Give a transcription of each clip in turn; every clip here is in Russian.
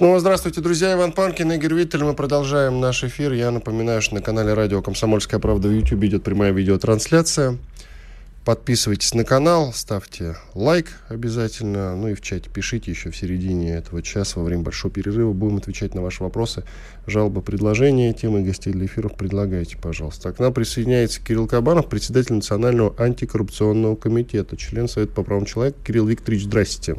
Снова здравствуйте, друзья. Иван Панкин, Игорь Виттель. Мы продолжаем наш эфир. Я напоминаю, что на канале радио «Комсомольская правда» в YouTube идет прямая видеотрансляция. Подписывайтесь на канал, ставьте лайк обязательно. Ну и в чате пишите еще в середине этого часа во время большого перерыва. Будем отвечать на ваши вопросы, жалобы, предложения, темы гостей для эфиров. Предлагайте, пожалуйста. А к нам присоединяется Кирилл Кабанов, председатель Национального антикоррупционного комитета, член Совета по правам человека. Кирилл Викторович, здрасте.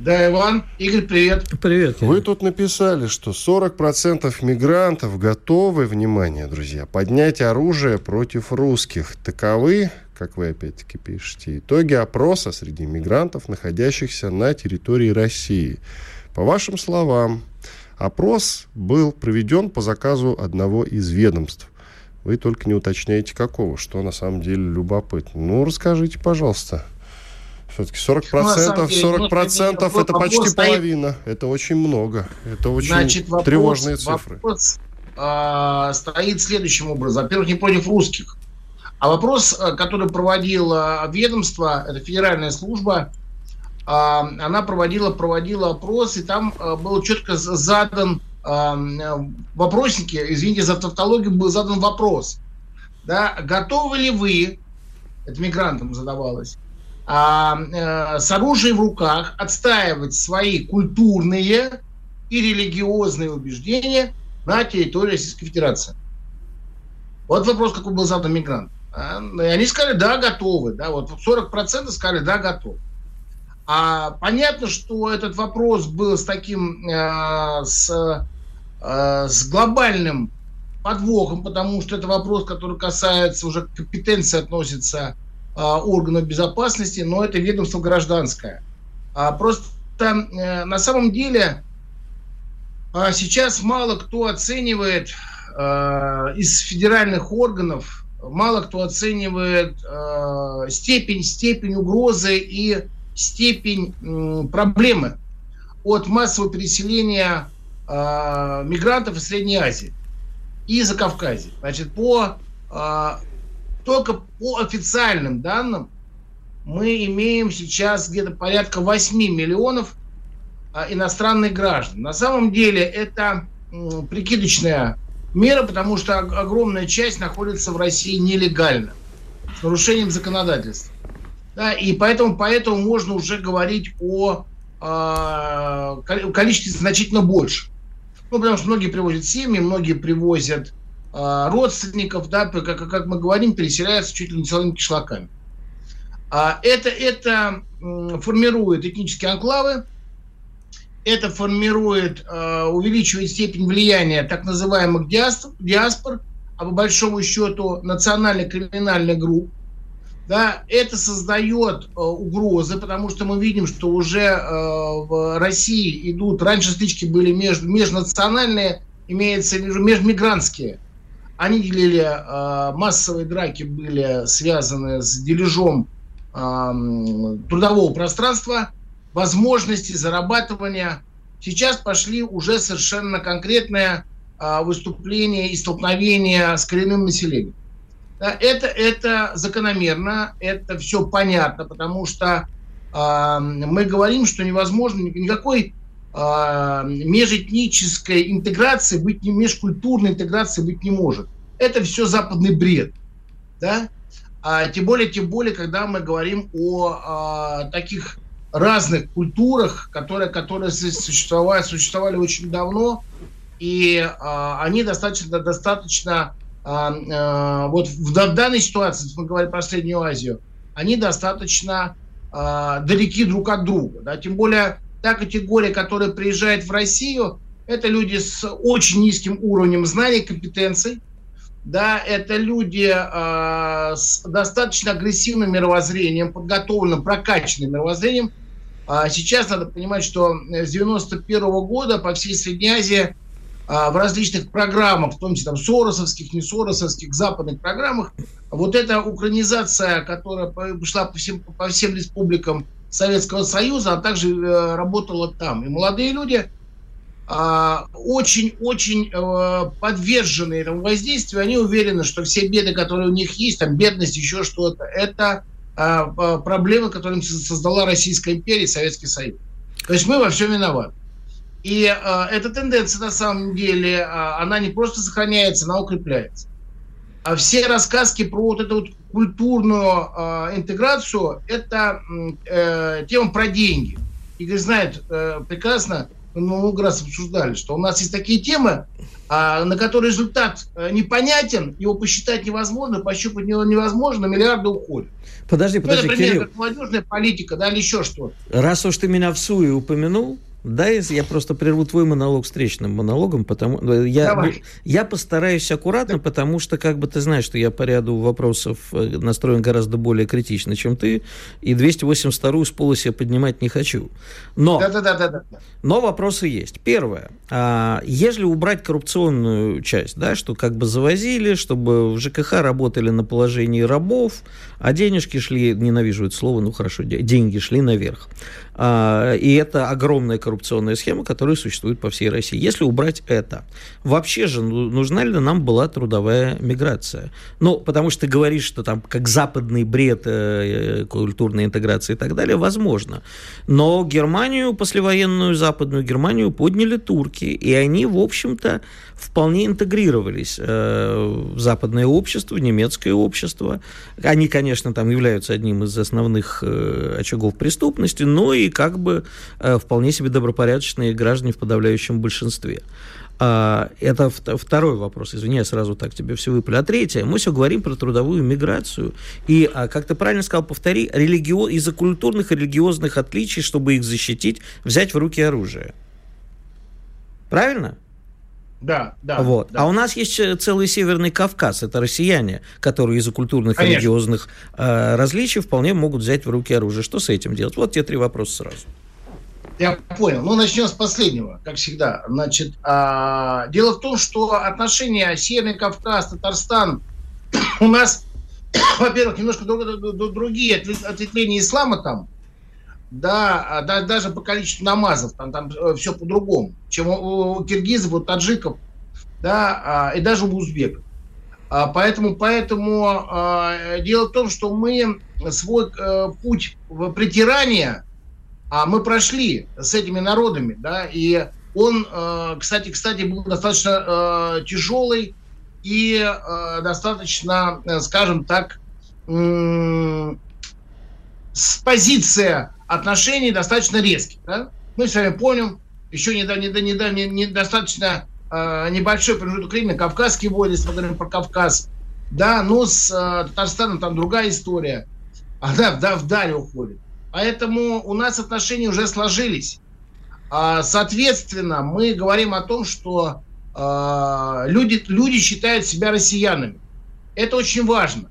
Да, Иван. Игорь, привет. Привет. Вы тут написали, что 40% мигрантов готовы, внимание, друзья, поднять оружие против русских. Таковы, как вы опять-таки пишете, итоги опроса среди мигрантов, находящихся на территории России. По вашим словам, опрос был проведен по заказу одного из ведомств. Вы только не уточняете, какого, что на самом деле любопытно. Ну, расскажите, пожалуйста. Все-таки 40 процентов, 40 процентов это почти стоит... половина. Это очень много. Это очень Значит, вопрос, тревожные цифры. Вопрос э, стоит следующим образом. Во-первых, не против русских. А вопрос, э, который проводило ведомство, это федеральная служба, э, она проводила, проводила опрос, и там э, был четко задан э, вопросники, извините за тавтологию, был задан вопрос. Да, готовы ли вы, это мигрантам задавалось, а, с оружием в руках отстаивать свои культурные и религиозные убеждения на территории Российской Федерации. Вот вопрос, какой был задан мигрант. А, они сказали, да, готовы. Да, вот 40% сказали, да, готовы. А понятно, что этот вопрос был с таким, э, с, э, с глобальным подвохом, потому что это вопрос, который касается уже компетенции относится а, органов безопасности, но это ведомство гражданское. А просто э, на самом деле а, сейчас мало кто оценивает из федеральных органов, мало кто оценивает степень, степень угрозы и степень проблемы от массового переселения мигрантов из Средней Азии и Закавказья. Значит, по только по официальным данным мы имеем сейчас где-то порядка 8 миллионов а, иностранных граждан. На самом деле это прикидочная мера, потому что огромная часть находится в России нелегально, с нарушением законодательства. Да, и поэтому, поэтому можно уже говорить о э, количестве значительно больше. Ну, потому что многие привозят семьи, многие привозят а, родственников, да, как, как мы говорим, переселяются чуть ли не целыми кишлаками. А это, это формирует этнические анклавы, это формирует, а, увеличивает степень влияния так называемых диаспор, диаспор а по большому счету национально-криминальных групп. Да, это создает угрозы, потому что мы видим, что уже в России идут, раньше стычки были между, межнациональные, имеется межмигрантские они делили, э, массовые драки были связаны с дележом э, трудового пространства, возможности зарабатывания. Сейчас пошли уже совершенно конкретные э, выступления и столкновения с коренным населением. Это, это закономерно, это все понятно, потому что мы говорим, что невозможно никакой межэтнической интеграции быть, межкультурной интеграции быть не может. Это все западный бред. Да? А, тем более, тем более, когда мы говорим о а, таких разных культурах, которые, которые существовали, существовали очень давно, и а, они достаточно, достаточно а, а, вот в, в данной ситуации, мы говорим про Среднюю Азию, они достаточно а, далеки друг от друга. Да? Тем более та категория, которая приезжает в Россию, это люди с очень низким уровнем знаний, компетенций, да, это люди э, с достаточно агрессивным мировоззрением, подготовленным, прокачанным мировоззрением, А сейчас надо понимать, что с 91 года по всей Средней Азии а, в различных программах, в том числе там соросовских, не соросовских, западных программах, вот эта украинизация, которая пошла по всем, по всем республикам Советского Союза, а также э, работала там. И молодые люди очень-очень э, подвержены этому воздействию, они уверены, что все беды, которые у них есть, там бедность, еще что-то, это а, проблемы, которые создала Российская империя и Советский Союз. То есть мы во всем виноваты. И эта тенденция, на самом деле, она не просто сохраняется, она укрепляется. А все рассказки про вот эту вот культурную интеграцию – это э, тема про деньги. Игорь знает э, прекрасно, мы много раз обсуждали, что у нас есть такие темы, а, на которые результат э, непонятен, его посчитать невозможно, пощупать невозможно, миллиарды уходят. Подожди, ну, подожди, ну, например, Кирилл. как молодежная политика, да, или еще что-то. Раз уж ты меня в суе упомянул, да, я просто прерву твой монолог встречным монологом, потому э, я, ну, я постараюсь аккуратно, потому что, как бы ты знаешь, что я по ряду вопросов э, настроен гораздо более критично, чем ты, и 282 с полоси я поднимать не хочу. Но, да, да, да, да, но вопросы есть. Первое. А, если убрать коррупционную часть, да, что как бы завозили, чтобы в ЖКХ работали на положении рабов, а денежки шли, ненавижу это слово, ну хорошо, деньги шли наверх. А, и это огромная коррупционная схема, которая существует по всей России. Если убрать это, вообще же ну, нужна ли нам была трудовая миграция? Ну, потому что ты говоришь, что там как западный бред э, культурной интеграции и так далее, возможно. Но Германию, послевоенную западную Германию, подняли турки, и они, в общем-то, вполне интегрировались э, в западное общество, в немецкое общество. Они, конечно, там являются одним из основных э, очагов преступности, но и как бы э, вполне себе добропорядочные граждане в подавляющем большинстве. А, это второй вопрос. Извини, я сразу так тебе все выпали. А третье, мы все говорим про трудовую миграцию. И, а, как ты правильно сказал, повтори, религио... из-за культурных и религиозных отличий, чтобы их защитить, взять в руки оружие. Правильно? Да, да. Вот. да. А у нас есть э, целый Северный Кавказ, это россияне, которые из-за культурных и религиозных э, различий вполне могут взять в руки оружие. Что с этим делать? Вот те три вопроса сразу. Я понял. Ну, начнем с последнего, как всегда. Значит, а, дело в том, что отношения Северный Кавказ, Татарстан у нас, во-первых, немножко друг, другие ответвления ислама там, да, а, да, даже по количеству намазов, там, там э, все по-другому, чем у, у киргизов, у таджиков, да, а, и даже у узбеков. А, поэтому, поэтому дело в том, что мы свой э, путь в притирание а мы прошли с этими народами, да, и он, э, кстати, кстати, был достаточно тяжелый и достаточно, скажем так, с позиция отношений достаточно резких. Да? Мы с вами помним, еще недавно, недавно, недостаточно э, небольшой промежуток времени, Кавказские войны, если мы говорим про Кавказ, да, но с э, Татарстаном там другая история, она да, вдаль уходит. Поэтому у нас отношения уже сложились. А, соответственно, мы говорим о том, что э, люди, люди считают себя россиянами. Это очень важно.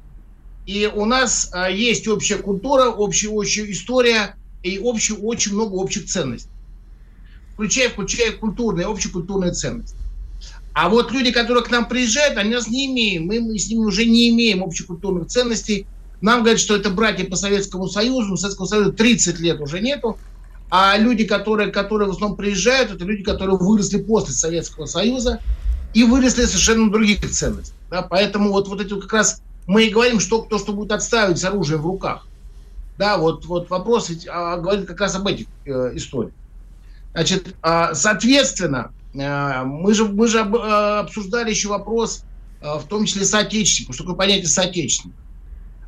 И у нас э, есть общая культура, общая, общая история, и общий, очень много общих ценностей. Включая, включая культурные, общекультурные ценности. А вот люди, которые к нам приезжают, они нас не имеем. Мы, мы с ними уже не имеем общекультурных ценностей. Нам говорят, что это братья по Советскому Союзу. Советского Союза 30 лет уже нету. А люди, которые, которые в основном приезжают, это люди, которые выросли после Советского Союза и выросли совершенно других ценностях. Да? Поэтому вот, вот эти вот как раз мы и говорим, что кто что будет отставить с оружием в руках. Да, вот, вот вопрос ведь а, говорит как раз об этих э, историях. Значит, а, соответственно, а, мы же, мы же об, а, обсуждали еще вопрос, а, в том числе соотечественников. Что такое понятие соотечественника?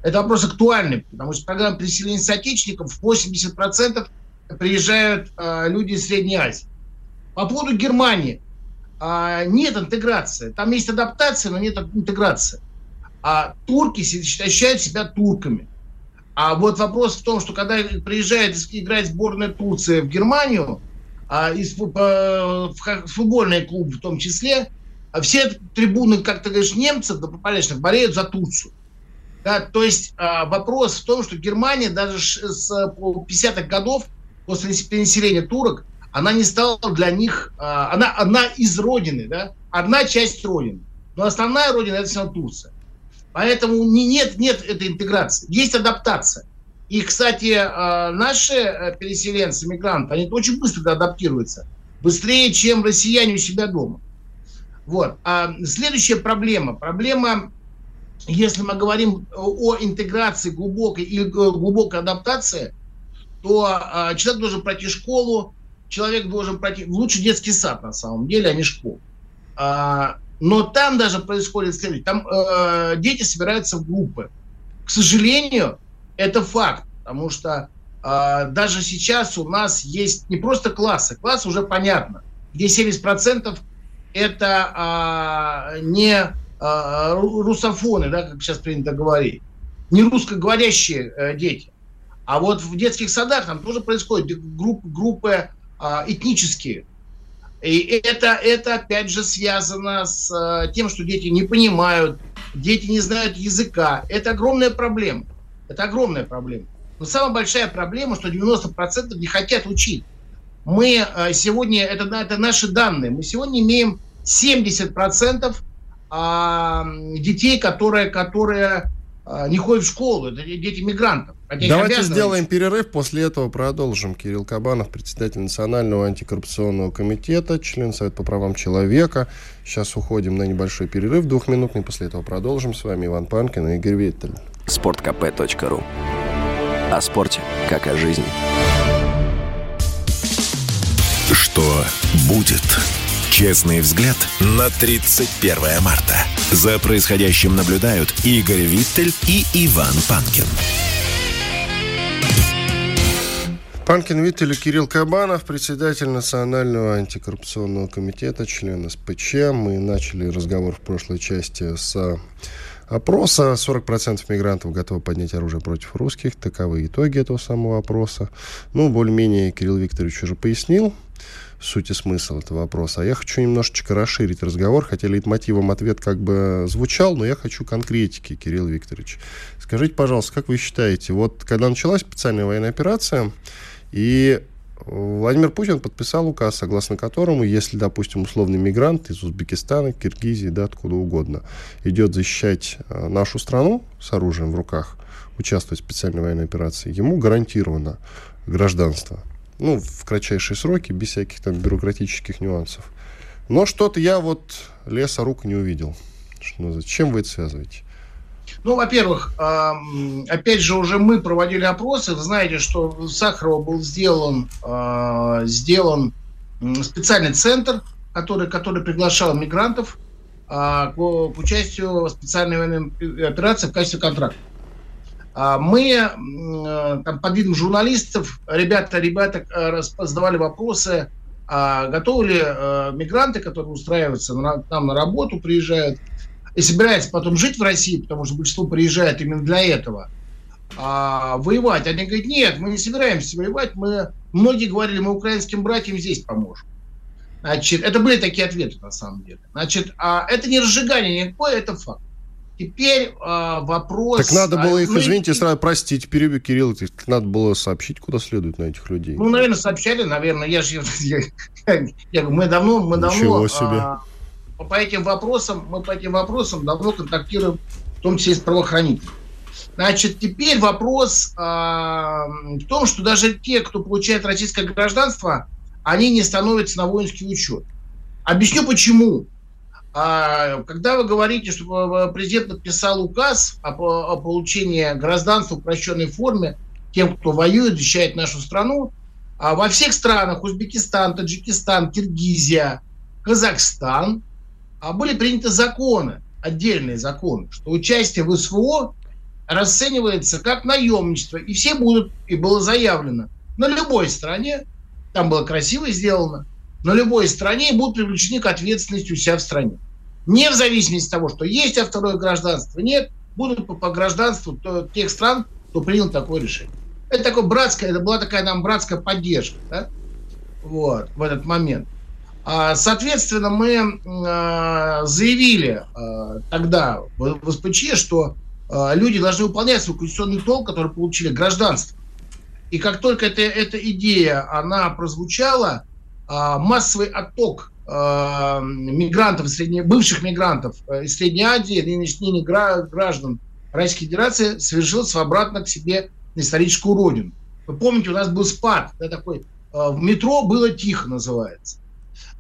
Это вопрос актуальный, потому что программа переселения соотечественников 80% приезжают а, люди из Средней Азии. По поводу Германии. А, нет интеграции. Там есть адаптация, но нет интеграции. А турки ощущают себя турками. А вот вопрос в том, что когда приезжает играть сборная Турции в Германию, а, и в футбольный клуб в том числе, а все трибуны, как ты говоришь, немцев, да, полезных, болеют за Турцию. Да, то есть а, вопрос в том, что Германия даже с 50-х годов после переселения турок, она не стала для них, а, она одна из родины, да, одна часть родины. Но основная родина это все Турция. Поэтому не, нет, нет этой интеграции. Есть адаптация. И, кстати, а, наши э, переселенцы, мигранты, они очень быстро адаптируются. Быстрее, чем россияне у себя дома. Вот. А следующая проблема. Проблема, если мы говорим о интеграции глубокой или глубокой адаптации, то а, человек должен пройти школу, человек должен пройти лучше детский сад на самом деле, а не школу. Но там даже происходит следующее. Там э, дети собираются в группы. К сожалению, это факт, потому что э, даже сейчас у нас есть не просто классы, классы уже понятно, где 70% это э, не э, русофоны, да, как сейчас принято говорить, не русскоговорящие э, дети. А вот в детских садах там тоже происходят группы, группы э, этнические, и это, это опять же связано с э, тем, что дети не понимают, дети не знают языка. Это огромная проблема. Это огромная проблема. Но самая большая проблема, что 90% не хотят учить. Мы э, сегодня, это, это наши данные, мы сегодня имеем 70% а, детей, которые, которые а, не ходят в школу, это дети мигрантов. Давайте сделаем перерыв, после этого продолжим. Кирилл Кабанов, председатель Национального антикоррупционного комитета, член Совета по правам человека. Сейчас уходим на небольшой перерыв, двухминутный, после этого продолжим. С вами Иван Панкин и Игорь Виттель. Спорткп.ру О спорте, как о жизни. Что будет? Честный взгляд на 31 марта. За происходящим наблюдают Игорь Виттель и Иван Панкин. Панкин Виттель и Кирилл Кабанов, председатель Национального антикоррупционного комитета, член СПЧ. Мы начали разговор в прошлой части с опроса. 40% мигрантов готовы поднять оружие против русских. Таковы итоги этого самого опроса. Ну, более-менее Кирилл Викторович уже пояснил суть и смысл этого вопроса. А я хочу немножечко расширить разговор, хотя лейтмотивом ответ как бы звучал, но я хочу конкретики, Кирилл Викторович. Скажите, пожалуйста, как вы считаете, вот когда началась специальная военная операция, и Владимир Путин подписал указ, согласно которому, если, допустим, условный мигрант из Узбекистана, Киргизии, да, откуда угодно, идет защищать э, нашу страну с оружием в руках, участвовать в специальной военной операции, ему гарантировано гражданство ну, в кратчайшие сроки, без всяких там бюрократических нюансов. Но что-то я вот леса рук не увидел. Что, чем вы это связываете? Ну, во-первых, опять же, уже мы проводили опросы. Вы знаете, что в Сахарово был сделан, а, сделан специальный центр, который, который приглашал мигрантов а, к, к участию в специальной военной операции в качестве контракта. А мы э, там, под видом журналистов, ребята, ребята э, задавали вопросы, готовы ли э, мигранты, которые устраиваются на, нам на работу, приезжают, и собираются потом жить в России, потому что большинство приезжает именно для этого, а, воевать. Они говорят, нет, мы не собираемся воевать, мы, многие говорили, мы украинским братьям здесь поможем. Значит, это были такие ответы на самом деле. Значит, а это не разжигание никакое, это факт. Теперь э, вопрос... Так надо было их, мы... извините, сразу простить, перебью, Кирилл, надо было сообщить, куда следует на этих людей. Ну, наверное, сообщали, наверное, я же... Я, я, я, мы давно... Мы Ничего давно, себе. А, по этим вопросам, мы по этим вопросам давно контактируем, в том числе с правоохранителями. Значит, теперь вопрос а, в том, что даже те, кто получает российское гражданство, они не становятся на воинский учет. Объясню почему. А когда вы говорите, что президент подписал указ о, о получении гражданства в упрощенной форме тем, кто воюет, защищает нашу страну, а во всех странах, Узбекистан, Таджикистан, Киргизия, Казахстан, были приняты законы, отдельные законы, что участие в СВО расценивается как наемничество, и все будут, и было заявлено, на любой стране, там было красиво сделано, на любой стране будут привлечены к ответственности у себя в стране. Не в зависимости от того, что есть а второе гражданство, нет, будут по, по гражданству то, тех стран, кто принял такое решение. Это такое братское, это была такая нам братская поддержка, да? Вот, в этот момент. А, соответственно, мы а, заявили а, тогда в, СПЧ, что люди должны выполнять свой конституционный долг, который получили гражданство. И как только это, эта идея, она прозвучала, массовый отток мигрантов, бывших мигрантов э, из Средней Азии, нынешних граждан Российской Федерации совершился обратно к себе на историческую родину. Вы помните, у нас был спад, да, такой, в метро было тихо называется.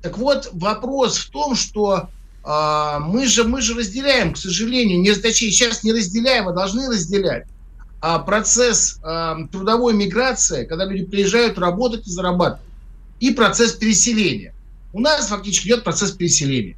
Так вот, вопрос в том, что а, мы, же, мы же разделяем, к сожалению, не, точнее, сейчас не разделяем, а должны разделять а процесс а, трудовой миграции, когда люди приезжают работать и зарабатывать, и процесс переселения. У нас фактически идет процесс переселения.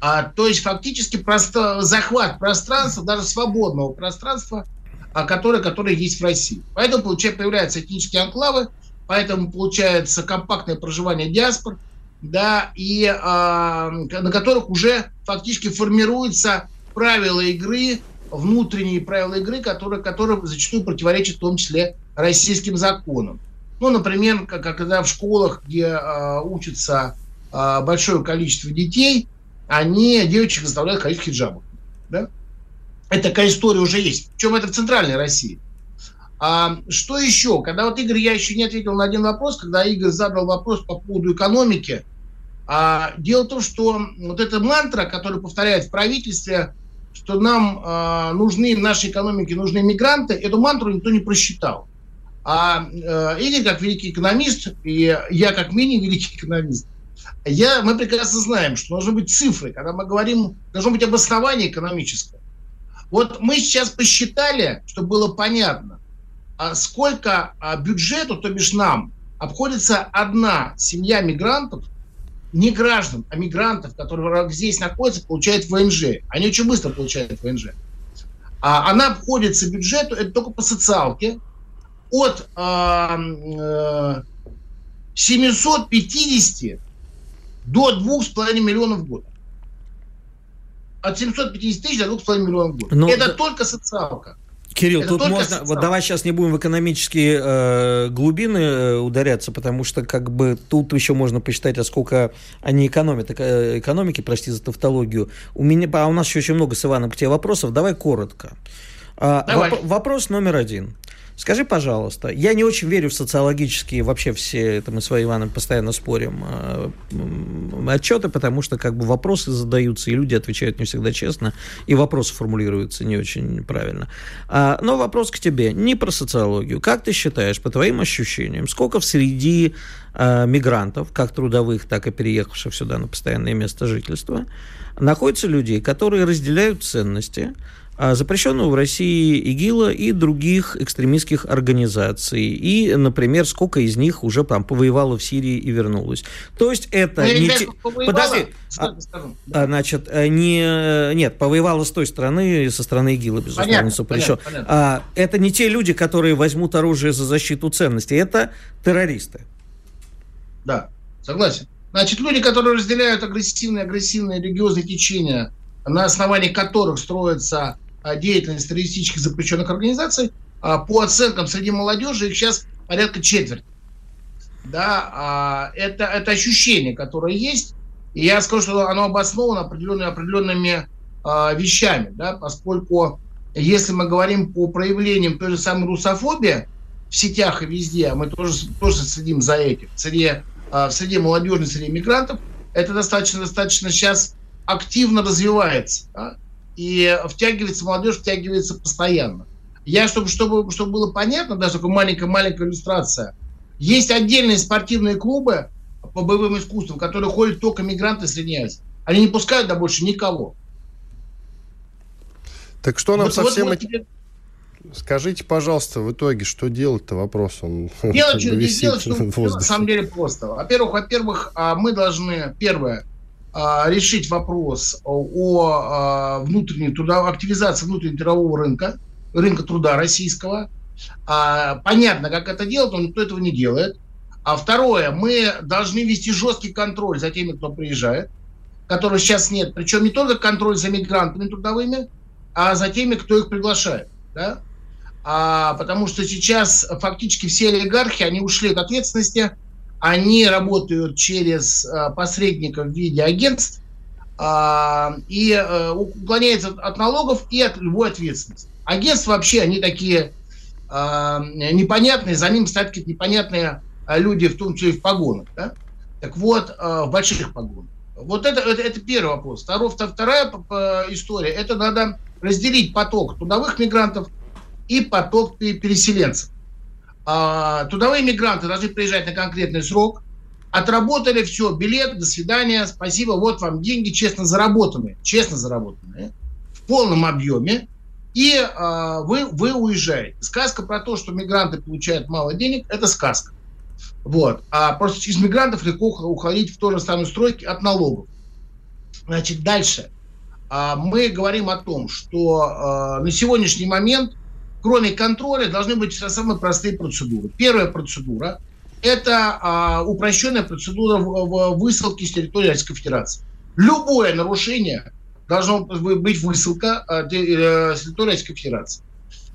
А, то есть фактически просто захват пространства, даже свободного пространства, а, которое, которое есть в России. Поэтому получается, появляются этнические анклавы, поэтому получается компактное проживание диаспор – да, и э, на которых уже фактически формируются правила игры, внутренние правила игры, которые, которые зачастую противоречат в том числе российским законам. Ну, например, как, когда в школах, где э, учатся э, большое количество детей, они девочек заставляют ходить в хиджабах. Да? Это такая история уже есть. Причем это в центральной России. А, что еще? Когда вот Игорь, я еще не ответил на один вопрос, когда Игорь задал вопрос по поводу экономики. А, дело в том, что вот эта мантра, которую повторяют в правительстве, что нам а, нужны, нашей экономике нужны мигранты, эту мантру никто не просчитал. А э, Игорь, как великий экономист, и я, как менее великий экономист, я, мы прекрасно знаем, что должны быть цифры, когда мы говорим, должно быть обоснование экономическое. Вот мы сейчас посчитали, чтобы было понятно, а сколько а, бюджету, то бишь нам, обходится одна семья мигрантов, не граждан, а мигрантов, которые здесь находятся, получают ВНЖ. Они очень быстро получают ВНЖ. А она обходится бюджету, это только по социалке, от э, 750 до 2,5 миллионов в год. От 750 тысяч до 2,5 миллионов в год. Но... Это только социалка. Кирилл, это тут можно, социал. вот давай сейчас не будем в экономические э, глубины э, ударяться, потому что как бы тут еще можно посчитать, а сколько они экономят, э, экономики, прости за тавтологию. У меня, а у нас еще очень много с Иваном к тебе вопросов, давай коротко. А, давай. Воп- вопрос номер один. Скажи, пожалуйста, я не очень верю в социологические, вообще все, это мы с Иваном постоянно спорим, э, отчеты, потому что как бы вопросы задаются, и люди отвечают не всегда честно, и вопросы формулируются не очень правильно. А, но вопрос к тебе, не про социологию. Как ты считаешь, по твоим ощущениям, сколько в среди а, мигрантов, как трудовых, так и переехавших сюда на постоянное место жительства, находится людей, которые разделяют ценности, а, запрещенного в России ИГИЛа и других экстремистских организаций. И, например, сколько из них уже там повоевало в Сирии и вернулось. То есть это ну, не... Те... Подожди. А, а, значит, э, не... Нет, повоевало с той стороны, со стороны ИГИЛа, безусловно, понятно, запрещен. Понятно, понятно. А, это не те люди, которые возьмут оружие за защиту ценностей. Это террористы. Да, согласен. Значит, люди, которые разделяют агрессивные, агрессивные религиозные течения, на основании которых строится а, деятельность террористических запрещенных организаций, а, по оценкам среди молодежи их сейчас порядка четверти. Да, а, это, это ощущение, которое есть. И я скажу, что оно обосновано определенными, определенными вещами, да, поскольку если мы говорим по проявлениям той же самой русофобии в сетях и везде, мы тоже, тоже следим за этим, в среде молодежи, среди мигрантов, это достаточно, достаточно сейчас активно развивается. Да? И втягивается молодежь, втягивается постоянно. Я, чтобы, чтобы, чтобы было понятно, даже такая маленькая-маленькая иллюстрация, есть отдельные спортивные клубы по боевым искусствам, в которые ходят только мигранты Средней Азии. Они не пускают да больше никого. Так что нам вот, совсем... Вот, вот Скажите, пожалуйста, в итоге, что делать-то вопрос? Он делать, что, делать, что, на самом деле просто. Во-первых, во-первых, а, мы должны, первое, решить вопрос о а, внутренней труда, активизации внутреннего трудового рынка, рынка труда российского. А, понятно, как это делать, но никто этого не делает. А второе, мы должны вести жесткий контроль за теми, кто приезжает, которого сейчас нет. Причем не только контроль за мигрантами трудовыми, а за теми, кто их приглашает. Да? А, потому что сейчас фактически все олигархи, они ушли от ответственности, они работают через э, посредников в виде агентств а, и э, уклоняются от налогов и от любой ответственности. Агентства вообще, они такие непонятные, за ним стоят какие-то непонятные люди, в том числе и в погонах. Да? Так вот, в больших погонах. Вот это, это, это первый вопрос. Второй, вторая история, это надо разделить поток трудовых мигрантов и поток переселенцев. А, трудовые мигранты должны приезжать на конкретный срок, отработали все, билет, до свидания, спасибо, вот вам деньги честно заработанные, честно заработанные, в полном объеме, и а, вы, вы уезжаете. Сказка про то, что мигранты получают мало денег, это сказка. Вот. А просто через мигрантов легко уходить в ту же самую стройки от налогов. Значит, дальше. А, мы говорим о том, что а, на сегодняшний момент, кроме контроля, должны быть самые простые процедуры. Первая процедура – это а, упрощенная процедура высылки с территории Российской Федерации. Любое нарушение должно быть высылка э, с территории Российской Федерации.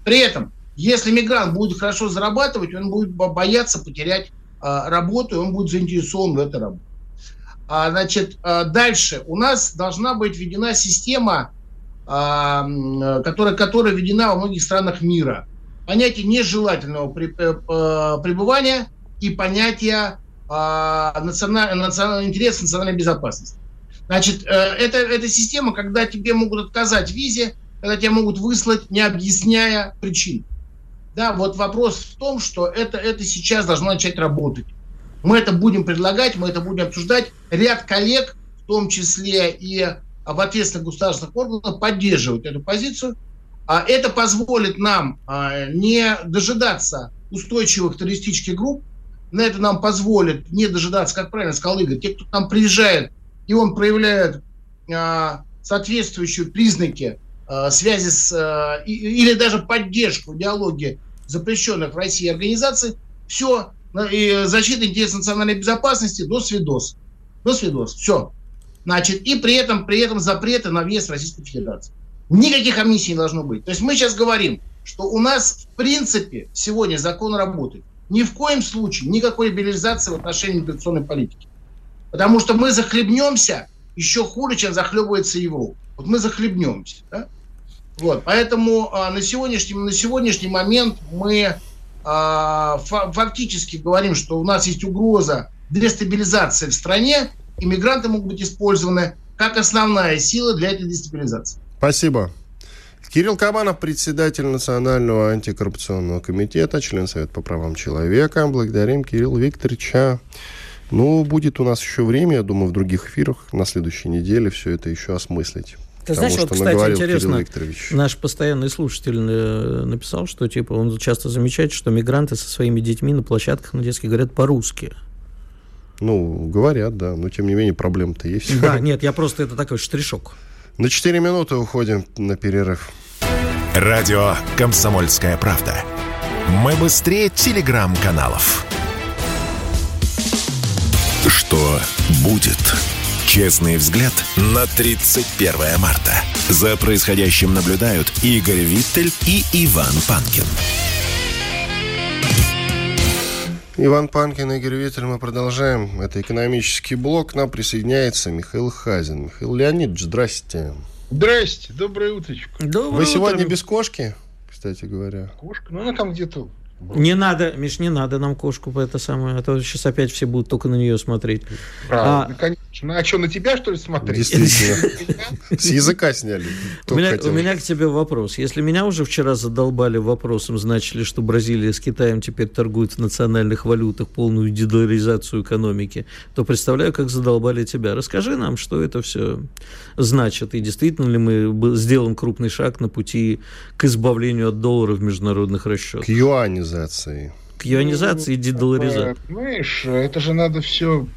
При этом, если мигрант будет хорошо зарабатывать, он будет бояться потерять работу, и он будет заинтересован в этой работе. А, значит, а, дальше у нас должна быть введена система, а, которая, которая введена во многих странах мира. Понятие нежелательного э, пребывания и понятие национального, национального интереса, национальной безопасности. Значит, э, это, это система, когда тебе могут отказать в визе, когда тебя могут выслать, не объясняя причин. Да, вот вопрос в том, что это, это сейчас должно начать работать. Мы это будем предлагать, мы это будем обсуждать. Ряд коллег, в том числе и в ответственных государственных органах, поддерживают эту позицию. А это позволит нам а, не дожидаться устойчивых террористических групп, на это нам позволит не дожидаться, как правильно сказал Игорь, те, кто к нам приезжает, и он проявляет а, соответствующие признаки связи с, или даже поддержку идеологии запрещенных в России организаций, все, и защита интересов национальной безопасности до свидос. До свидос. Все. Значит, и при этом, при этом запреты на въезд в Федерацию. Никаких амнистий не должно быть. То есть мы сейчас говорим, что у нас в принципе сегодня закон работает. Ни в коем случае никакой либерализации в отношении миграционной политики. Потому что мы захлебнемся еще хуже, чем захлебывается Европа. Вот мы захлебнемся. Да? Вот, поэтому а, на, сегодняшний, на сегодняшний момент мы а, фактически говорим, что у нас есть угроза дестабилизации в стране, и мигранты могут быть использованы как основная сила для этой дестабилизации. Спасибо. Кирилл Кабанов, председатель Национального антикоррупционного комитета, член Совета по правам человека. Благодарим Кирилла Викторовича. Ну, будет у нас еще время, я думаю, в других эфирах на следующей неделе все это еще осмыслить. Ты знаешь, вот, кстати, интересно, наш постоянный слушатель э, написал, что типа он часто замечает, что мигранты со своими детьми на площадках на детских говорят по-русски. Ну, говорят, да, но тем не менее проблем-то есть. Да, нет, я просто это такой штришок. На 4 минуты уходим на перерыв. Радио «Комсомольская правда». Мы быстрее телеграм-каналов. Что будет? Честный взгляд на 31 марта. За происходящим наблюдают Игорь Виттель и Иван Панкин. Иван Панкин, Игорь Виттель, мы продолжаем. Это экономический блок. К нам присоединяется Михаил Хазин. Михаил Леонидович, здрасте. Здрасте, доброе утречко. Доброе Вы сегодня без кошки, кстати говоря? Кошка? Ну, она там где-то не надо, Миш, не надо нам кошку по это самое, а то сейчас опять все будут только на нее смотреть. Правда, а, конечно. Ну, а что, на тебя, что ли, смотреть? Действительно. С языка сняли. У меня, у меня к тебе вопрос. Если меня уже вчера задолбали вопросом, значит ли, что Бразилия с Китаем теперь торгует в национальных валютах полную дедоларизацию экономики, то представляю, как задолбали тебя. Расскажи нам, что это все значит, и действительно ли мы сделаем крупный шаг на пути к избавлению от доллара в международных расчетах. К юанизации. К юанизации и дедоларизации. Понимаешь, это же надо все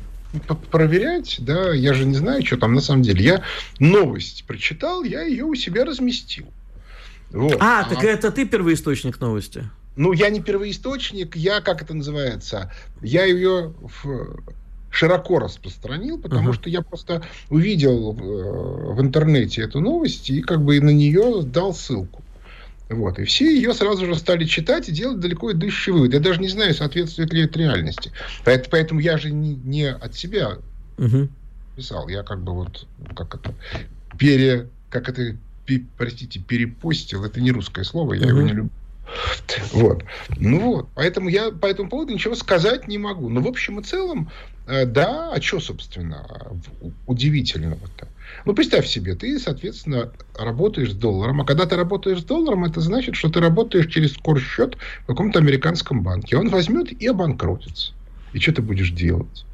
проверять, да, я же не знаю, что там на самом деле. Я новость прочитал, я ее у себя разместил. Вот. А, так а... это ты первоисточник новости? Ну, я не первоисточник, я, как это называется, я ее в широко распространил, потому uh-huh. что я просто увидел в, э, в интернете эту новость и как бы на нее дал ссылку. Вот. И все ее сразу же стали читать и делать далеко идущий вывод. Я даже не знаю, соответствует ли это реальности. Поэтому, я же не, не от себя uh-huh. писал. Я как бы вот как это пере, как это простите, перепостил. Это не русское слово, я uh-huh. его не люблю. Вот. Ну вот. Поэтому я по этому поводу ничего сказать не могу. Но в общем и целом, э, да, а что, собственно, удивительного-то? Ну, представь себе, ты, соответственно, работаешь с долларом, а когда ты работаешь с долларом, это значит, что ты работаешь через корсчет в каком-то американском банке. Он возьмет и обанкротится. И что ты будешь делать?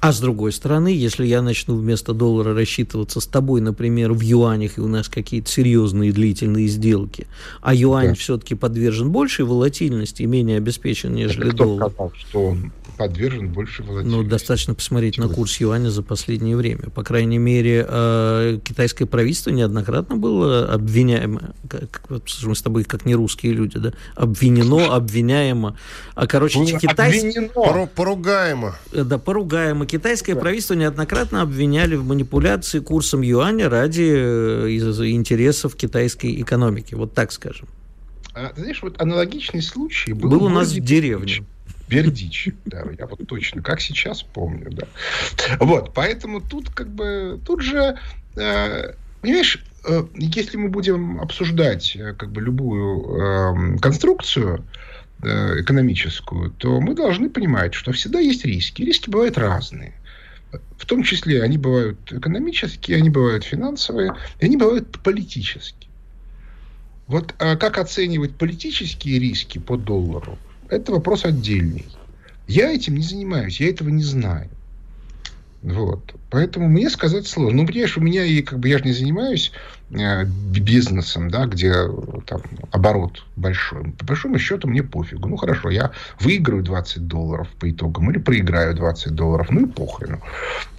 А с другой стороны, если я начну вместо доллара рассчитываться с тобой, например, в юанях, и у нас какие-то серьезные длительные сделки, а юань да. все-таки подвержен большей волатильности и менее обеспечен, нежели Это кто доллар. Сказал, что он подвержен больше волатильности. Ну, достаточно посмотреть Чего? на курс юаня за последнее время. По крайней мере, э, китайское правительство неоднократно было обвиняемо, как, мы с тобой как не русские люди, да, обвинено, обвиняемо. А, короче, китайское... Пору, поругаемо. Э, да, поругаемо. Китайское да. правительство неоднократно обвиняли в манипуляции курсом юаня ради э, интересов китайской экономики. Вот так скажем. А, ты знаешь, вот аналогичный случай был, был у нас в деревне. Бердич. Да, я вот точно, как сейчас помню, да. Вот, поэтому тут как бы, тут же, э, понимаешь, э, если мы будем обсуждать э, как бы любую э, конструкцию э, экономическую, то мы должны понимать, что всегда есть риски. Риски бывают разные. В том числе они бывают экономические, они бывают финансовые, и они бывают политические. Вот а как оценивать политические риски по доллару – это вопрос отдельный. Я этим не занимаюсь, я этого не знаю. Вот. Поэтому мне сказать сложно. Ну, понимаешь, у меня и как бы я же не занимаюсь э, бизнесом, да, где там оборот большой. По большому счету мне пофигу. Ну, хорошо, я выиграю 20 долларов по итогам или проиграю 20 долларов. Ну, и похрену.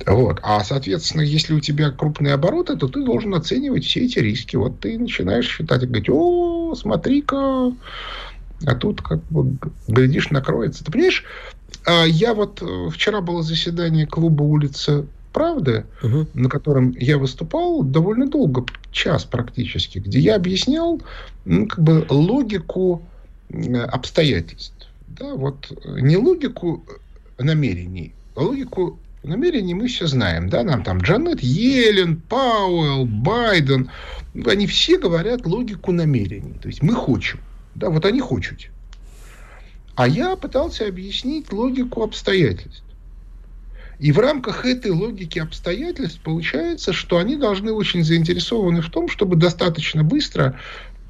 Вот. А, соответственно, если у тебя крупные обороты, то ты должен оценивать все эти риски. Вот ты начинаешь считать и говорить, о, смотри-ка, а тут, как бы, глядишь, накроется. Ты понимаешь, я вот э, вчера было заседание клуба улицы Правды, угу. на котором я выступал довольно долго, час практически, где я объяснял ну, как бы логику обстоятельств. Да, вот э, не логику намерений, а логику намерений мы все знаем. Да, нам там Джанет Йеллен, Пауэлл, Байден, они все говорят логику намерений. То есть мы хотим. Да, вот они хотят. А я пытался объяснить логику обстоятельств. И в рамках этой логики обстоятельств получается, что они должны очень заинтересованы в том, чтобы достаточно быстро,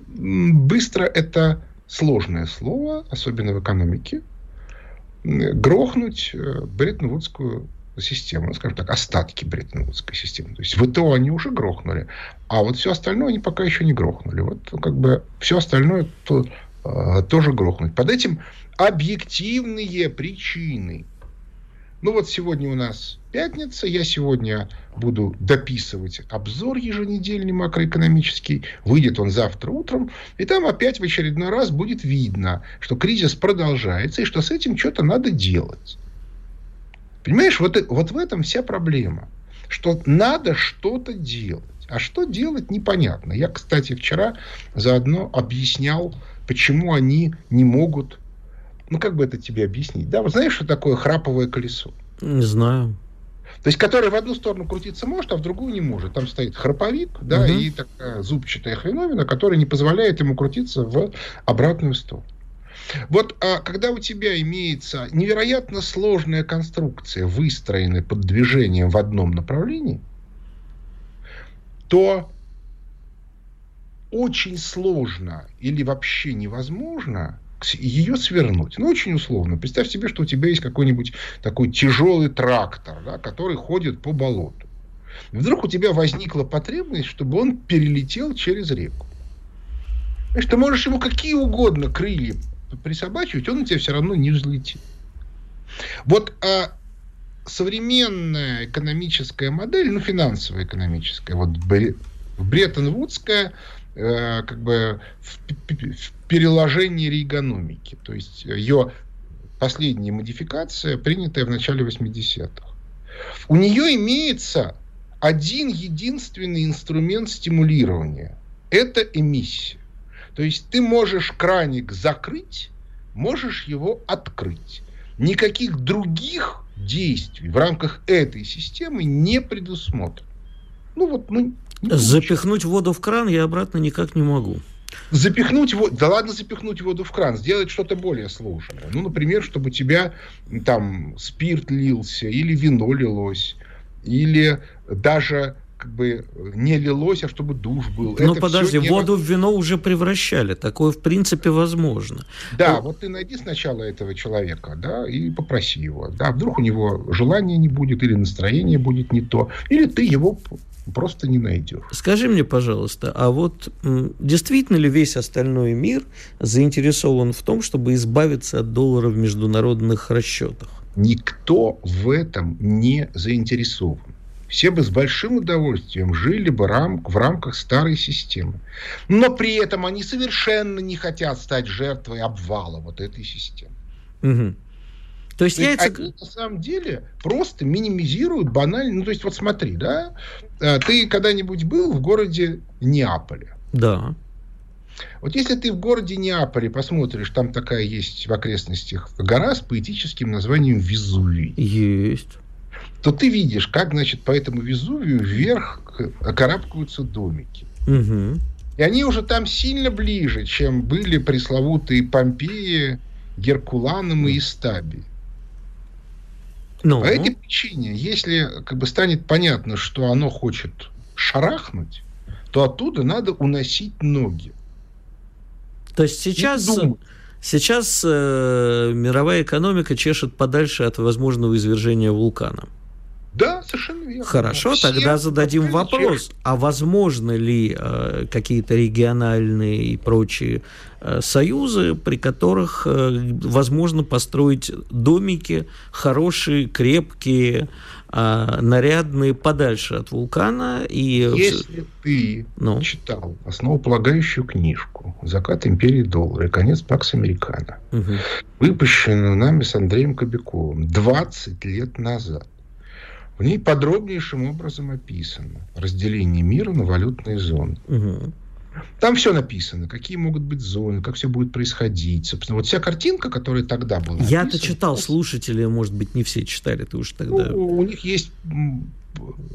быстро это сложное слово, особенно в экономике, грохнуть э, Бреттон-Вудскую систему, ну, скажем так, остатки Бреттон-Вудской системы. То есть ВТО они уже грохнули, а вот все остальное они пока еще не грохнули. Вот как бы все остальное то, тоже грохнуть. Под этим объективные причины. Ну вот сегодня у нас пятница, я сегодня буду дописывать обзор еженедельный макроэкономический, выйдет он завтра утром, и там опять в очередной раз будет видно, что кризис продолжается и что с этим что-то надо делать. Понимаешь, вот, вот в этом вся проблема. Что надо что-то делать. А что делать, непонятно. Я, кстати, вчера заодно объяснял, почему они не могут... Ну, как бы это тебе объяснить? Да, вот знаешь, что такое храповое колесо? Не знаю. То есть, которое в одну сторону крутиться может, а в другую не может. Там стоит храповик, да, угу. и такая зубчатая хреновина, которая не позволяет ему крутиться в обратную сторону. Вот а, когда у тебя имеется невероятно сложная конструкция, выстроенная под движением в одном направлении, то очень сложно или вообще невозможно ее свернуть. Ну, очень условно. Представь себе, что у тебя есть какой-нибудь такой тяжелый трактор, да, который ходит по болоту. вдруг у тебя возникла потребность, чтобы он перелетел через реку. Знаешь, ты можешь ему какие угодно крылья присобачивать, он у тебя все равно не взлетит. Вот а современная экономическая модель, ну, финансовая экономическая, вот Бреттон-Вудская, э, как бы в, в переложении рейгономики. То есть ее последняя модификация, принятая в начале 80-х. У нее имеется один единственный инструмент стимулирования. Это эмиссия. То есть ты можешь краник закрыть, можешь его открыть. Никаких других действий в рамках этой системы не предусмотрено. Ну вот, ну... Запихнуть воду в кран я обратно никак не могу. запихнуть воду, да ладно запихнуть воду в кран, сделать что-то более сложное. Ну, например, чтобы у тебя там спирт лился, или вино лилось, или даже как бы не лилось, а чтобы душ был. Ну, подожди, воду в вино уже превращали. Такое, в принципе, возможно. Да, ну... вот ты найди сначала этого человека, да, и попроси его. Да, вдруг у него желания не будет, или настроение будет не то, или ты его просто не найдешь. Скажи мне, пожалуйста, а вот действительно ли весь остальной мир заинтересован в том, чтобы избавиться от доллара в международных расчетах? Никто в этом не заинтересован. Все бы с большим удовольствием жили бы рам в рамках старой системы. Но при этом они совершенно не хотят стать жертвой обвала вот этой системы. Угу. То есть, то яйца... они на самом деле просто минимизируют банально. Ну, то есть, вот смотри, да, э, ты когда-нибудь был в городе Неаполе? Да. Вот если ты в городе Неаполе посмотришь, там такая есть в окрестностях гора с поэтическим названием Везувий. Есть. То ты видишь, как, значит, по этому Везувию вверх карабкаются домики. Угу. И они уже там сильно ближе, чем были пресловутые Помпеи, Геркуланум и Истаби. Ну. По этой причине, если как бы станет понятно, что оно хочет шарахнуть, то оттуда надо уносить ноги. То есть сейчас, сейчас э, мировая экономика чешет подальше от возможного извержения вулкана. Да, совершенно верно. Хорошо, Все тогда зададим вопрос, чешут. а возможно ли э, какие-то региональные и прочие Э, союзы, при которых э, возможно построить домики хорошие, крепкие, э, нарядные, подальше от вулкана. И... Если ты ну? читал основополагающую книжку «Закат империи доллара» и конец Пакс Американо, угу. выпущенную нами с Андреем Кобяковым 20 лет назад, в ней подробнейшим образом описано разделение мира на валютные зоны. Угу. Там все написано, какие могут быть зоны, как все будет происходить. Собственно, вот вся картинка, которая тогда была. Я-то читал, слушатели, может быть, не все читали, ты уж тогда. Ну, у них есть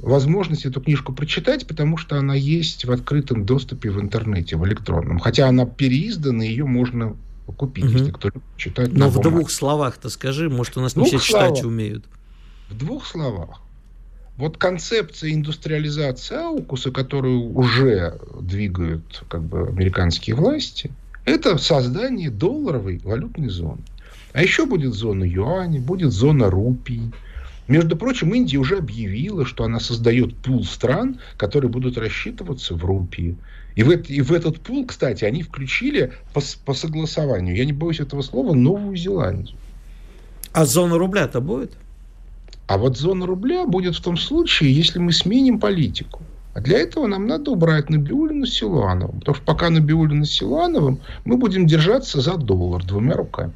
возможность эту книжку прочитать, потому что она есть в открытом доступе в интернете, в электронном. Хотя она переиздана, ее можно купить, угу. если кто-то читать. Но в двух словах-то скажи, может, у нас не все читать словах. умеют. В двух словах. Вот концепция индустриализации Аукуса, которую уже двигают как бы, американские власти, это создание долларовой валютной зоны. А еще будет зона юаня, будет зона рупий. Между прочим, Индия уже объявила, что она создает пул стран, которые будут рассчитываться в рупии. И в, и в этот пул, кстати, они включили по, по согласованию, я не боюсь этого слова, Новую Зеландию. А зона рубля-то будет? А вот зона рубля будет в том случае, если мы сменим политику. А для этого нам надо убрать Набиулина с Силуановым. Потому что пока Набиулина с Силуановым, мы будем держаться за доллар двумя руками.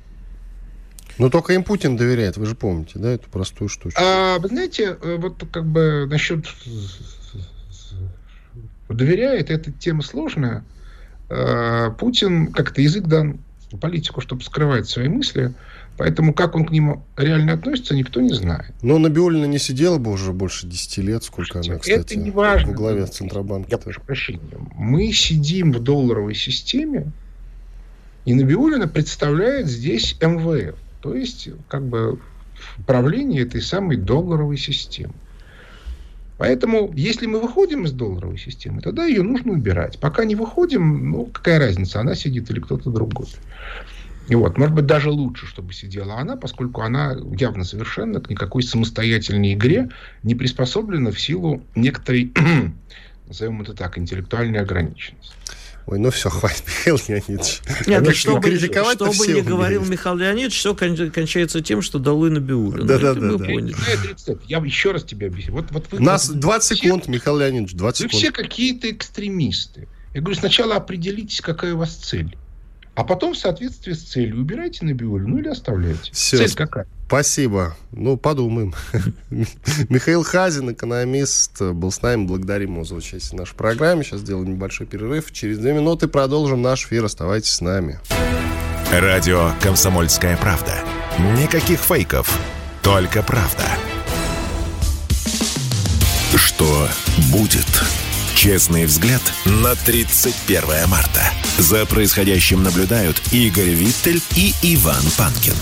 Но только им Путин доверяет, вы же помните, да, эту простую штучку. А, вы знаете, э, вот как бы насчет доверяет, эта тема сложная. А, Путин как-то язык дан политику, чтобы скрывать свои мысли. Поэтому как он к ним реально относится, никто не знает. Но Набиулина не сидела бы уже больше 10 лет, сколько Слушайте, она, кстати, это не важно. во главе Центробанка. Я прошу прощения. Мы сидим в долларовой системе, и Набиулина представляет здесь МВФ. То есть, как бы, правление этой самой долларовой системы. Поэтому, если мы выходим из долларовой системы, тогда ее нужно убирать. Пока не выходим, ну, какая разница, она сидит или кто-то другой. И вот, может быть, даже лучше, чтобы сидела она, поскольку она явно совершенно к никакой самостоятельной игре не приспособлена в силу некоторой, назовем это так, интеллектуальной ограниченности. Ой, ну все, хватит, Михаил Леонидович. Нет, ну, чтобы, критиковать что бы ни говорил Михаил Леонидович, все кончается тем, что долой Набиуллина. Да, да, да. да. Я еще раз тебе объясню. Вот, вот вы, Нас 20 секунд, Михаил Леонидович, 20 секунд. Вы все какие-то экстремисты. Я говорю, сначала определитесь, какая у вас цель. А потом в соответствии с целью убирайте на биолю, ну или оставляйте. Все. Цель какая? Спасибо. Ну, подумаем. Михаил Хазин, экономист, был с нами. Благодарим его за участие в нашей программе. Сейчас сделаем небольшой перерыв. Через две минуты продолжим наш эфир. Оставайтесь с нами. Радио «Комсомольская правда». Никаких фейков, только правда. Что будет? Честный взгляд на 31 марта. За происходящим наблюдают Игорь Виттель и Иван Панкин.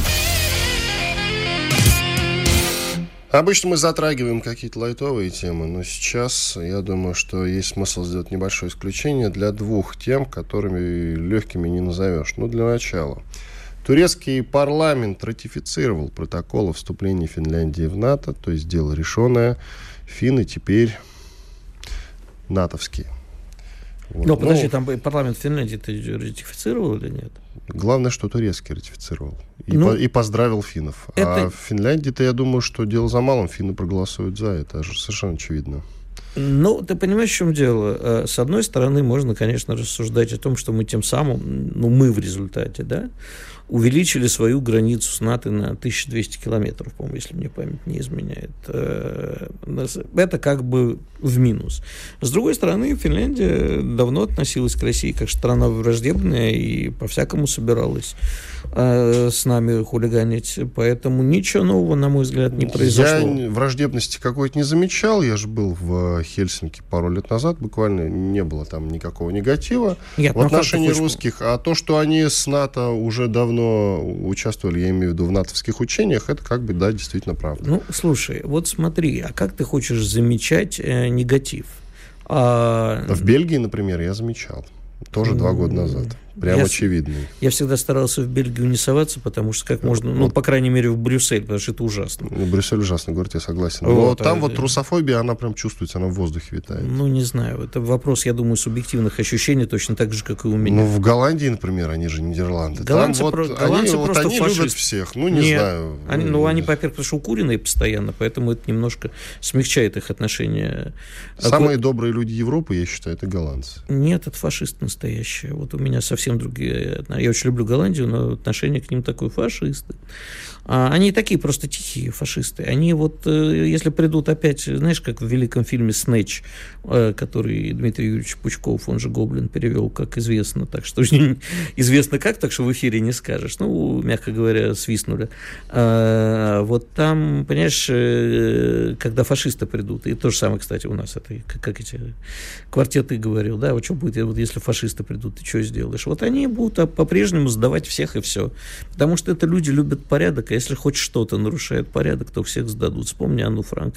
Обычно мы затрагиваем какие-то лайтовые темы, но сейчас я думаю, что есть смысл сделать небольшое исключение для двух тем, которыми легкими не назовешь. Ну, для начала. Турецкий парламент ратифицировал протокол о вступлении Финляндии в НАТО, то есть дело решенное. Финны теперь натовские. Вот. Но подожди, ну, там парламент Финляндии ты ратифицировал или нет? Главное, что турецкий ратифицировал. И, ну, по, и поздравил финнов. А это... А в Финляндии-то я думаю, что дело за малым. Финны проголосуют за. Это же совершенно очевидно. Ну, ты понимаешь, в чем дело? Э, с одной стороны, можно, конечно, рассуждать о том, что мы тем самым, ну, мы в результате, да, увеличили свою границу с НАТО на 1200 километров, по-моему, если мне память не изменяет. Э, это как бы в минус. С другой стороны, Финляндия давно относилась к России как страна враждебная и по-всякому собиралась э, с нами хулиганить. Поэтому ничего нового, на мой взгляд, не произошло. Я враждебности какой-то не замечал. Я же был в Хельсинки пару лет назад. Буквально не было там никакого негатива Нет, в отношении русских. А то, что они с НАТО уже давно участвовали, я имею в виду, в натовских учениях, это как бы, да, действительно правда. Ну, слушай, вот смотри, а как ты хочешь замечать э, негатив. А... В Бельгии, например, я замечал. Тоже два года назад. Прям я, очевидный. Я всегда старался в Бельгию не соваться, потому что как можно, ну, по крайней мере, в Брюссель, потому что это ужасно. Ну, Брюссель ужасный город, я согласен. Но вот, там а... вот трусофобия, она прям чувствуется, она в воздухе витает. Ну, не знаю. Это вопрос, я думаю, субъективных ощущений, точно так же, как и у меня. Ну, в Голландии, например, они же Нидерланды. Голландцы, там, про... вот, голландцы они, просто вот они любят всех. Ну, не Нет. знаю. Они, ну, они, во-первых, потому что укуренные постоянно, поэтому это немножко смягчает их отношения. Самые а... добрые люди Европы, я считаю, это голландцы. Нет, это фашисты настоящие. Вот у меня совсем другие я очень люблю Голландию, но отношение к ним такое фашисты. А, они такие просто тихие фашисты. Они вот, э, если придут опять, знаешь, как в великом фильме «Снэч», э, который Дмитрий Юрьевич Пучков, он же Гоблин, перевел, как известно, так что известно как, так что в эфире не скажешь. Ну, мягко говоря, свистнули. А, вот там, понимаешь, э, когда фашисты придут, и то же самое, кстати, у нас, это как эти квартеты говорил, да, вот что будет, вот если фашисты придут, ты что сделаешь? Вот они будут по-прежнему сдавать всех и все. Потому что это люди любят порядок, если хоть что-то нарушает порядок, то всех сдадут. Вспомни Анну Франк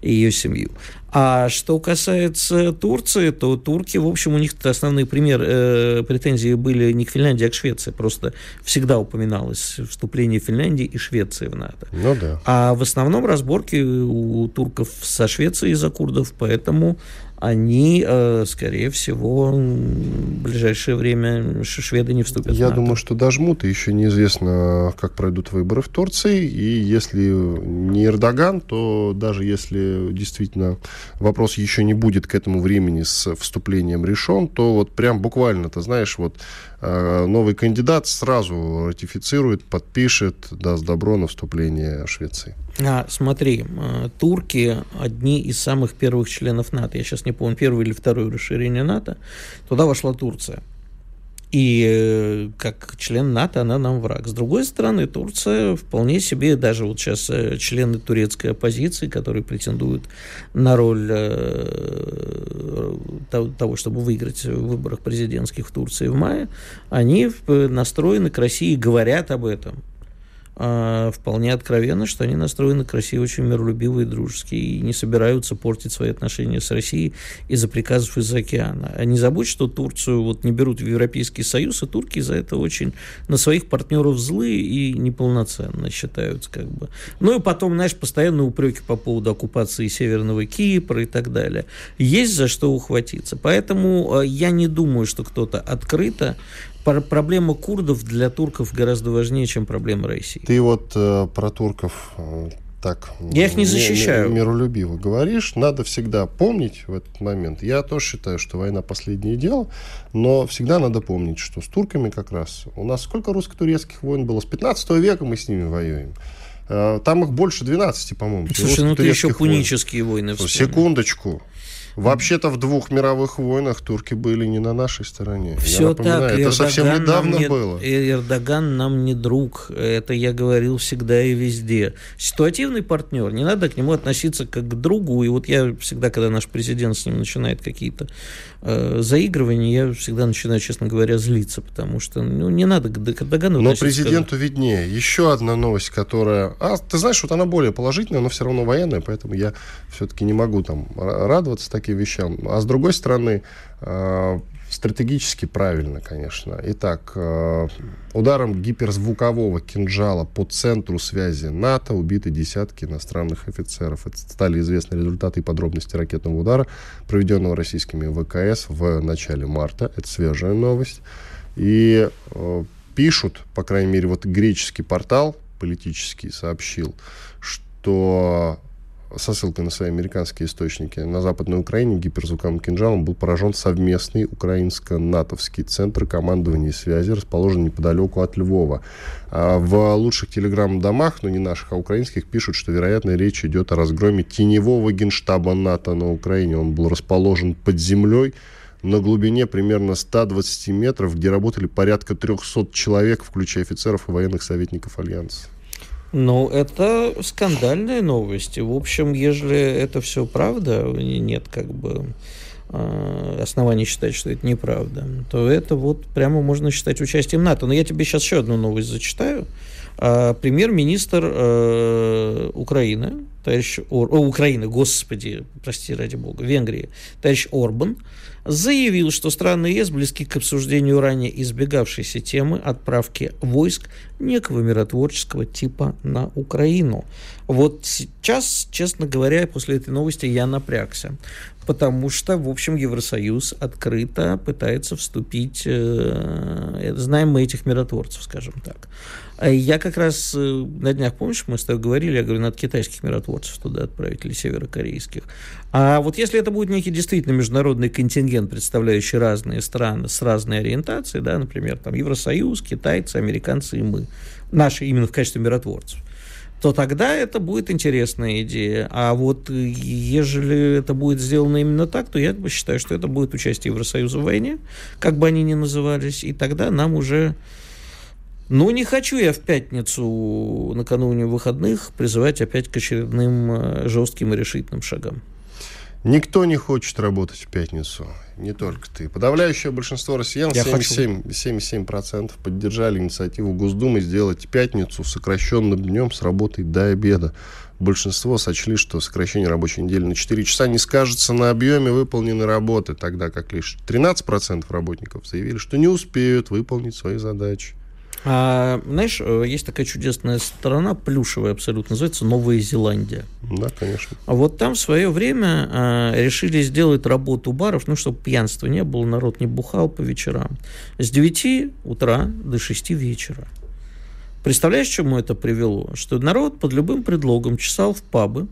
и ее семью. А что касается Турции, то турки, в общем, у них основные пример э, претензии были не к Финляндии, а к Швеции. Просто всегда упоминалось вступление Финляндии и Швеции в НАТО. Ну да. А в основном разборки у турков со Швецией из-за курдов, поэтому они, э, скорее всего, в ближайшее время шведы не вступят Я в НАТО. думаю, что дожмут, и еще неизвестно, как пройдут выборы в Турции. И если не Эрдоган, то даже если действительно вопрос еще не будет к этому времени с вступлением решен, то вот прям буквально, ты знаешь, вот э, новый кандидат сразу ратифицирует, подпишет, даст добро на вступление Швеции. А, смотри, э, турки одни из самых первых членов НАТО. Я сейчас не помню, первое или второе расширение НАТО. Туда вошла Турция. И э, как член НАТО она нам враг. С другой стороны, Турция вполне себе, даже вот сейчас э, члены турецкой оппозиции, которые претендуют на роль того, чтобы выиграть в выборах президентских в Турции в мае, они настроены к России и говорят об этом вполне откровенно, что они настроены к России очень миролюбивые и дружеские, и не собираются портить свои отношения с Россией из-за приказов из-за океана. А не забудь, что Турцию вот не берут в Европейский Союз, и турки за это очень на своих партнеров злые и неполноценно считаются как бы. Ну и потом, знаешь, постоянные упреки по поводу оккупации Северного Кипра и так далее. Есть за что ухватиться. Поэтому а, я не думаю, что кто-то открыто проблема курдов для турков гораздо важнее, чем проблема России. Ты вот э, про турков э, так я их не защищаю. миролюбиво говоришь, надо всегда помнить в этот момент. Я тоже считаю, что война последнее дело, но всегда надо помнить, что с турками как раз у нас сколько русско-турецких войн было? С 15 века мы с ними воюем. Э, там их больше 12, по-моему. Слушай, ну ты еще пунические войны вспомни. Секундочку. Вообще-то в двух мировых войнах турки были не на нашей стороне. Все я так. Это Эрдоган совсем недавно не, было. Эрдоган нам не друг. Это я говорил всегда и везде. Ситуативный партнер. Не надо к нему относиться как к другу. И вот я всегда, когда наш президент с ним начинает какие-то э, заигрывания, я всегда начинаю, честно говоря, злиться, потому что ну, не надо к Эрдогану Но президенту как... виднее. Еще одна новость, которая... А, ты знаешь, вот она более положительная, но все равно военная, поэтому я все-таки не могу там радоваться таким вещам. А с другой стороны, э, стратегически правильно, конечно. Итак, э, ударом гиперзвукового кинжала по центру связи НАТО убиты десятки иностранных офицеров. Это стали известны результаты и подробности ракетного удара, проведенного российскими ВКС в начале марта. Это свежая новость. И э, пишут, по крайней мере, вот греческий портал политический сообщил, что со ссылкой на свои американские источники, на Западной Украине гиперзвуковым кинжалом был поражен совместный украинско-натовский центр командования и связи, расположенный неподалеку от Львова. А в лучших телеграм-домах, но не наших, а украинских, пишут, что, вероятно, речь идет о разгроме теневого генштаба НАТО на Украине. Он был расположен под землей, на глубине примерно 120 метров, где работали порядка 300 человек, включая офицеров и военных советников Альянса. Ну, это скандальные новости. В общем, если это все правда, нет как бы э, оснований считать, что это неправда, то это вот прямо можно считать участием НАТО. Но я тебе сейчас еще одну новость зачитаю. А, премьер-министр э, Украины, товарищ Ор... О, Украины, господи, прости ради бога, Венгрии, товарищ Орбан, заявил, что страны ЕС близки к обсуждению ранее избегавшейся темы отправки войск некого миротворческого типа на Украину. Вот сейчас, честно говоря, после этой новости я напрягся, потому что, в общем, Евросоюз открыто пытается вступить, э, знаем мы этих миротворцев, скажем так. А я как раз э, на днях, помнишь, мы с тобой говорили, я говорю, надо китайских миротворцев туда отправить или северокорейских. А вот если это будет некий действительно международный контингент, представляющий разные страны с разной ориентацией, да, например, там Евросоюз, китайцы, американцы и мы, наши именно в качестве миротворцев, то тогда это будет интересная идея. А вот э, ежели это будет сделано именно так, то я считаю, что это будет участие Евросоюза в войне, как бы они ни назывались, и тогда нам уже ну, не хочу я в пятницу, накануне выходных, призывать опять к очередным э, жестким и решительным шагам. Никто не хочет работать в пятницу, не только ты. Подавляющее большинство россиян, 77%, 77% поддержали инициативу Госдумы сделать пятницу сокращенным днем с работой до обеда. Большинство сочли, что сокращение рабочей недели на 4 часа не скажется на объеме выполненной работы, тогда как лишь 13% работников заявили, что не успеют выполнить свои задачи. А, знаешь, э, есть такая чудесная страна, плюшевая абсолютно, называется Новая Зеландия. Да, конечно. А вот там в свое время а, решили сделать работу баров, ну, чтобы пьянства не было, народ не бухал по вечерам. С 9 утра до 6 вечера. Представляешь, к чему это привело? Что народ под любым предлогом чесал в пабы,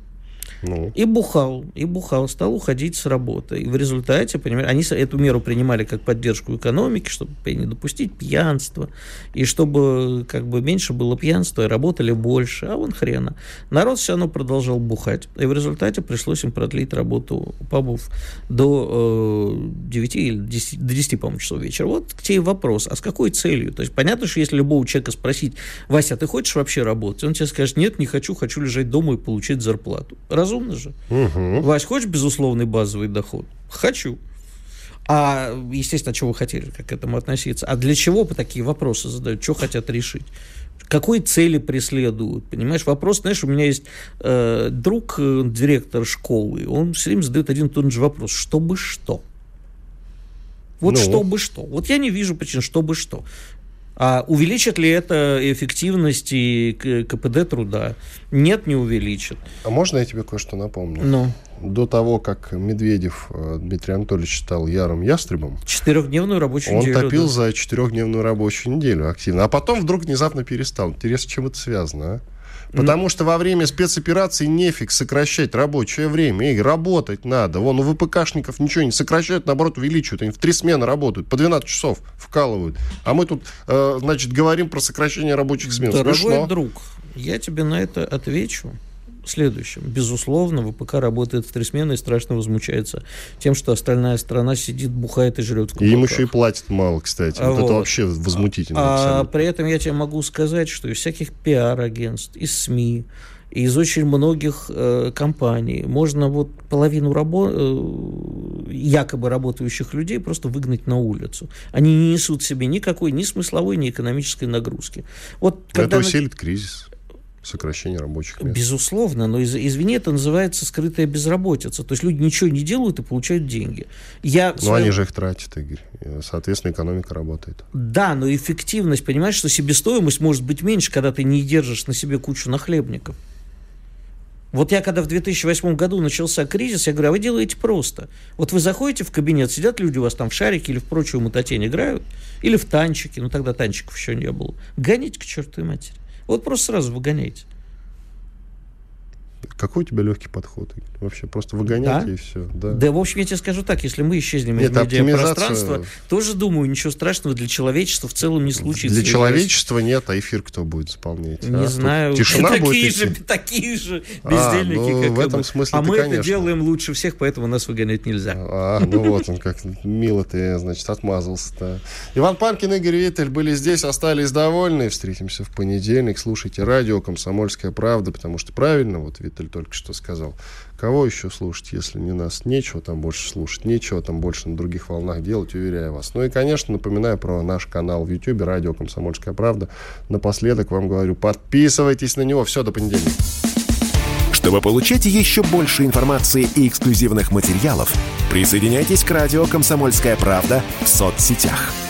ну. И бухал, и бухал, стал уходить с работы. И в результате, понимаете, они эту меру принимали как поддержку экономики, чтобы не допустить пьянства, и чтобы как бы меньше было пьянства, и работали больше, а вон хрена. Народ все равно продолжал бухать, и в результате пришлось им продлить работу пабов до э, 9 или 10, до 10, по-моему, часов вечера. Вот к тебе вопрос, а с какой целью? То есть понятно, что если любого человека спросить, Вася, ты хочешь вообще работать? Он тебе скажет, нет, не хочу, хочу лежать дома и получить зарплату. Раз разумно же. Угу. Вась, хочешь безусловный базовый доход? Хочу. А, естественно, чего вы хотели, как к этому относиться? А для чего по такие вопросы задают? Что хотят решить? Какой цели преследуют? Понимаешь, вопрос, знаешь, у меня есть э, друг, э, директор школы, он все время задает один и тот же вопрос. Чтобы что? Вот ну. чтобы что. Вот я не вижу причин, чтобы что. А увеличит ли это эффективность и КПД труда? Нет, не увеличит. А можно я тебе кое-что напомню? Ну. До того, как Медведев э, Дмитрий Анатольевич стал ярым ястребом, четырехдневную рабочую он неделю. Он топил да. за четырехдневную рабочую неделю активно. А потом вдруг внезапно перестал. Интересно, чем это связано, а? Потому что во время спецоперации нефиг сокращать рабочее время. И работать надо. Вон у ВПКшников ничего не сокращают, наоборот, увеличивают. Они в три смены работают, по 12 часов вкалывают. А мы тут, э, значит, говорим про сокращение рабочих смен. Дорогой Смешно. друг, я тебе на это отвечу следующем. Безусловно, ВПК работает в три смены и страшно возмущается тем, что остальная страна сидит, бухает и жрет в кабаках. И им еще и платят мало, кстати. Вот, вот. это вообще возмутительно. А при этом я тебе могу сказать, что из всяких пиар-агентств, из СМИ, из очень многих э, компаний можно вот половину рабо- э, якобы работающих людей просто выгнать на улицу. Они не несут себе никакой ни смысловой, ни экономической нагрузки. Вот, когда это усилит на... кризис сокращение рабочих мест. Безусловно, но из, извини, это называется скрытая безработица. То есть люди ничего не делают и получают деньги. Я но своем... они же их тратят, Игорь. Соответственно, экономика работает. Да, но эффективность, понимаешь, что себестоимость может быть меньше, когда ты не держишь на себе кучу нахлебников. Вот я когда в 2008 году начался кризис, я говорю, а вы делаете просто. Вот вы заходите в кабинет, сидят люди у вас там в шарике или в прочую мутатень играют, или в танчики, ну тогда танчиков еще не было. Гоните к чертовой матери. Вот просто сразу выгоняйте. Какой у тебя легкий подход? Вообще просто выгонять да? и все. Да. да, в общем, я тебе скажу так, если мы исчезнем Нет, из медиапространства, оптимизация... тоже, думаю, ничего страшного для человечества в целом не случится. Для человечества нет, а эфир кто будет заполнять? Не а? знаю. тишина такие будет же, идти? такие же бездельники, а, ну, как в этом смысле А мы конечно. это делаем лучше всех, поэтому нас выгонять нельзя. А, ну вот он как мило ты, значит, отмазался-то. Иван Панкин, Игорь Виттель были здесь, остались довольны. Встретимся в понедельник. Слушайте радио «Комсомольская правда», потому что правильно, вот Виттель только что сказал, Кого еще слушать, если не нас? Нечего там больше слушать, нечего там больше на других волнах делать, уверяю вас. Ну и, конечно, напоминаю про наш канал в YouTube, радио «Комсомольская правда». Напоследок вам говорю, подписывайтесь на него. Все, до понедельника. Чтобы получать еще больше информации и эксклюзивных материалов, присоединяйтесь к радио «Комсомольская правда» в соцсетях –